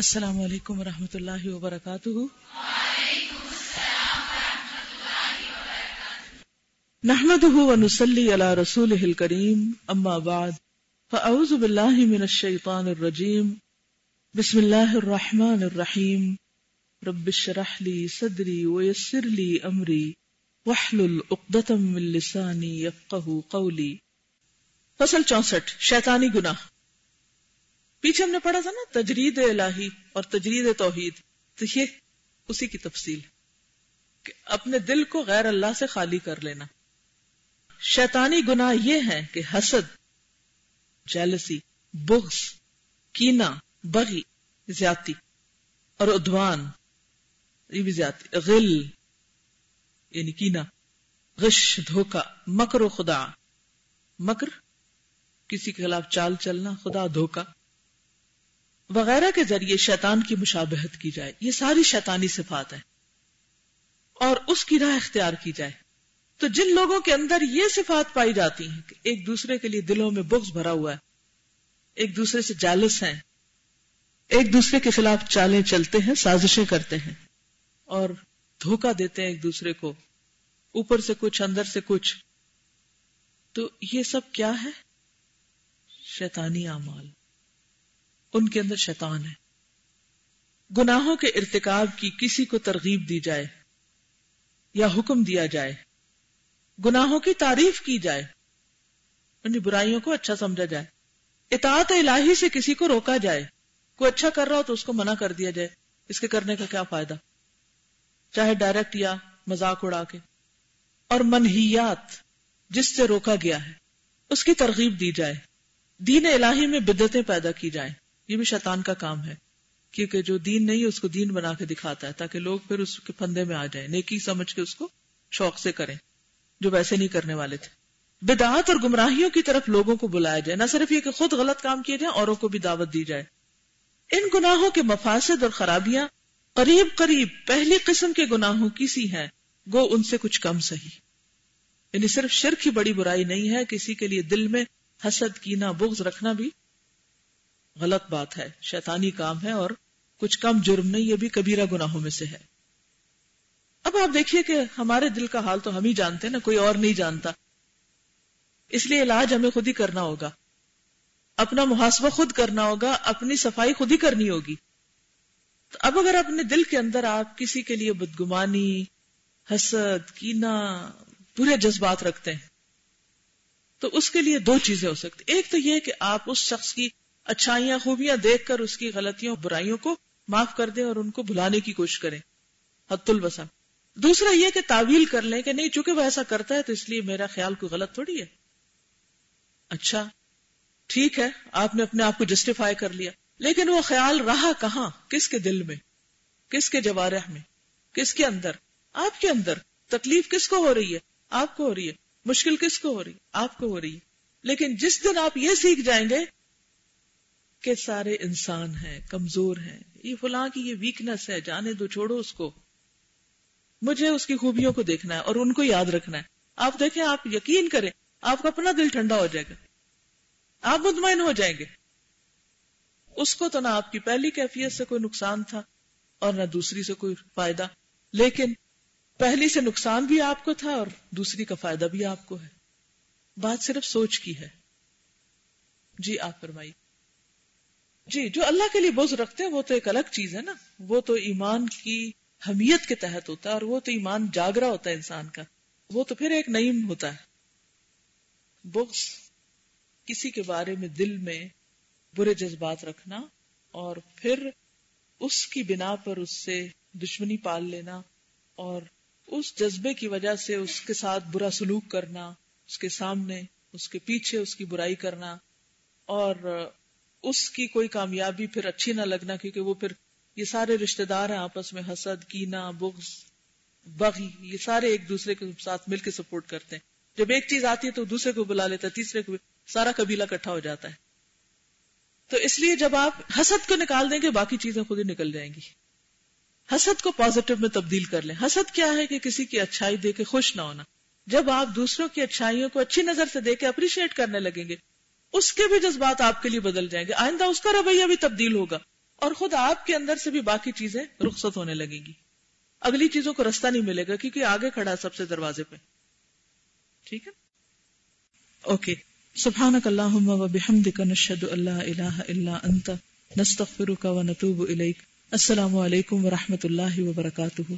السلام علیکم ورحمۃ اللہ وبرکاتہ۔ نحمده ونصلي على رسوله الكريم اما بعد، فاعوذ بالله من الشيطان الرجيم بسم الله الرحمن الرحيم رب اشرح لي صدري ويسر لي امري واحلل عقدة من لساني يفقهوا قولي فصل 64 شیطانی گناہ۔ پیچھے ہم نے پڑھا تھا نا، تجرید الہی اور تجرید توحید۔ تو یہ اسی کی تفصیل۔ کہ اپنے دل کو غیر اللہ سے خالی کر لینا۔ شیطانی گناہ یہ ہے کہ حسد جیلسی بغض کینا بغی، زیادتی اور ادوان یہ بھی زیادتی۔ غل یعنی کینا غش دھوکا مکر و خدا۔ مکر، کسی کے خلاف چال چلنا، خدا دھوکا وغیرہ کے ذریعے شیطان کی مشابہت کی جائے۔ یہ ساری شیطانی صفات ہیں۔ اور اس کی راہ اختیار کی جائے۔ تو جن لوگوں کے اندر یہ صفات پائی جاتی ہیں کہ ایک دوسرے کے لیے دلوں میں بغض بھرا ہوا ہے، ایک دوسرے سے جالس ہیں، ایک دوسرے کے خلاف چالیں چلتے ہیں، سازشیں کرتے ہیں اور دھوکا دیتے ہیں ایک دوسرے کو، اوپر سے کچھ، اندر سے کچھ۔ تو یہ سب کیا ہے؟ شیطانی اعمال۔ ان کے اندر شیطان ہے۔ گناہوں کے ارتکاب کی کسی کو ترغیب دی جائے یا حکم دیا جائے، گناہوں کی تعریف کی جائے ان برائیوں کو اچھا سمجھا جائے۔ اطاعت الہی سے کسی کو روکا جائے، کوئی اچھا کر رہا ہو تو اس کو منع کر دیا جائے۔ اس کے کرنے کا کیا فائدہ؟ چاہے ڈائریکٹ یا مذاق اڑا کے۔ اور منہیات، جس سے روکا گیا ہے، اس کی ترغیب دی جائے۔ دین الہی میں بدتیں پیدا کی جائیں۔ یہ بھی شیطان کا کام ہے، کیونکہ جو دین نہیں اس کو دین بنا کے دکھاتا ہے، تاکہ لوگ پھر اس کے پندے میں آ جائیں۔ نیکی سمجھ کے اس کو شوق سے کریں، جو ویسے نہیں کرنے والے تھے۔ بدعات اور گمراہیوں کی طرف لوگوں کو بلایا جائے، نہ صرف یہ کہ خود غلط کام کیے جائیں، اوروں کو بھی دعوت دی جائے۔ ان گناہوں کے مفاسد اور خرابیاں قریب قریب، پہلی قسم کے گناہوں کی سی ہیں۔ گو ان سے کچھ کم صحیح۔ یعنی صرف شرک ہی بڑی برائی نہیں ہے، کسی کے لیے دل میں حسد کینا بغض رکھنا بھی غلط بات ہے، شیطانی کام ہے اور کچھ کم جرم نہیں، یہ بھی کبیرہ گناہوں میں سے ہے۔ اب آپ دیکھیے کہ ہمارے دل کا حال تو ہم ہی جانتے ہیں نا کوئی اور نہیں جانتا۔ اس لیے علاج ہمیں خود ہی کرنا ہوگا۔ اپنا محاسبہ خود کرنا ہوگا، اپنی صفائی خود ہی کرنی ہوگی۔ تو اب اگر اپنے دل کے اندر آپ کسی کے لیے بدگمانی، حسد کینا پورے جذبات رکھتے ہیں، تو اس کے لیے دو چیزیں ہو سکتی۔ ایک تو یہ کہ آپ اس شخص کی اچھائیاں خوبیاں دیکھ کر اس کی غلطیوں، برائیوں کو معاف کر دیں اور ان کو بھلانے کی کوشش کریں۔ حت البسم دوسرا یہ کہ تعویل کر لیں کہ نہیں، چونکہ وہ ایسا کرتا ہے تو اس لیے میرا خیال کوئی غلط تھوڑی ہے۔ اچھا ٹھیک ہے، آپ نے اپنے آپ کو جسٹیفائی کر لیا۔ لیکن وہ خیال رہا کہاں؟ کس کے دل میں؟ کس کے جوارح میں؟ کس کے اندر؟ آپ کے اندر۔ تکلیف کس کو ہو رہی ہے؟ آپ کو ہو رہی ہے۔ مشکل کس کو ہو رہی ہے؟ آپ کو ہو رہی ہے۔ لیکن جس دن آپ یہ سیکھ جائیں گے کہ سارے انسان ہیں، کمزور ہیں۔ یہ فلاں کی یہ ویکنس ہے، جانے دو، چھوڑو اس کو۔ مجھے اس کی خوبیوں کو دیکھنا ہے اور ان کو یاد رکھنا ہے۔ آپ دیکھیں، آپ یقین کریں، آپ کا اپنا دل ٹھنڈا ہو جائے گا۔ آپ مطمئن ہو جائیں گے۔ اس کو تو نہ آپ کی پہلی کیفیت سے کوئی نقصان تھا اور نہ دوسری سے کوئی فائدہ، لیکن پہلی سے نقصان بھی آپ کو تھا اور دوسری کا فائدہ بھی آپ کو ہے۔ بات صرف سوچ کی ہے۔ جی آپ فرمائیے۔ جی جو اللہ کے لیے بوجھ رکھتے ہیں، وہ تو ایک الگ چیز ہے نا۔ وہ تو ایمان کی حمیت کے تحت ہوتا ہے اور وہ تو ایمان جاگرا ہوتا ہے انسان کا۔ وہ تو پھر ایک نعیم ہوتا ہے۔ بغض، کسی کے بارے میں دل میں برے جذبات رکھنا اور پھر اس کی بنا پر اس سے دشمنی پال لینا اور اس جذبے کی وجہ سے اس کے ساتھ برا سلوک کرنا، اس کے سامنے، اس کے پیچھے اس کی برائی کرنا اور اس کی کوئی کامیابی پھر اچھی نہ لگنا، کیونکہ وہ پھر یہ سارے رشتے دار ہیں، آپس میں حسد کینا بغض، بغی، یہ سارے ایک دوسرے کے ساتھ مل کے سپورٹ کرتے ہیں۔ جب ایک چیز آتی ہے تو دوسرے کو بلا لیتا ہے، تیسرے کو سارا قبیلہ کٹھا ہو جاتا ہے۔ تو اس لیے جب آپ حسد کو نکال دیں گے، باقی چیزیں خود ہی نکل جائیں گی۔ حسد کو پازیٹو میں تبدیل کر لیں۔ حسد کیا ہے کہ کسی کی اچھائی دے کے خوش نہ ہونا۔ جب آپ دوسروں کی اچھائیوں کو اچھی نظر سے دے کے اپریشیٹ کرنے لگیں گے اس کے بھی جذبات آپ کے لیے بدل جائیں گے۔ آئندہ اس کا رویہ بھی تبدیل ہوگا اور خود آپ کے اندر سے بھی باقی چیزیں رخصت ہونے لگیں گی۔ اگلی چیزوں کو رستہ نہیں ملے گا کیونکہ آگے کھڑا سب سے دروازے پہ۔ ٹھیک ہے؟ اوکے۔ سبحانک اللہم و بحمدک نشہد اللہ الہ الا انت، نستغفرک و نتوب الیک۔ السلام علیکم و رحمت اللہ وبرکاتہ۔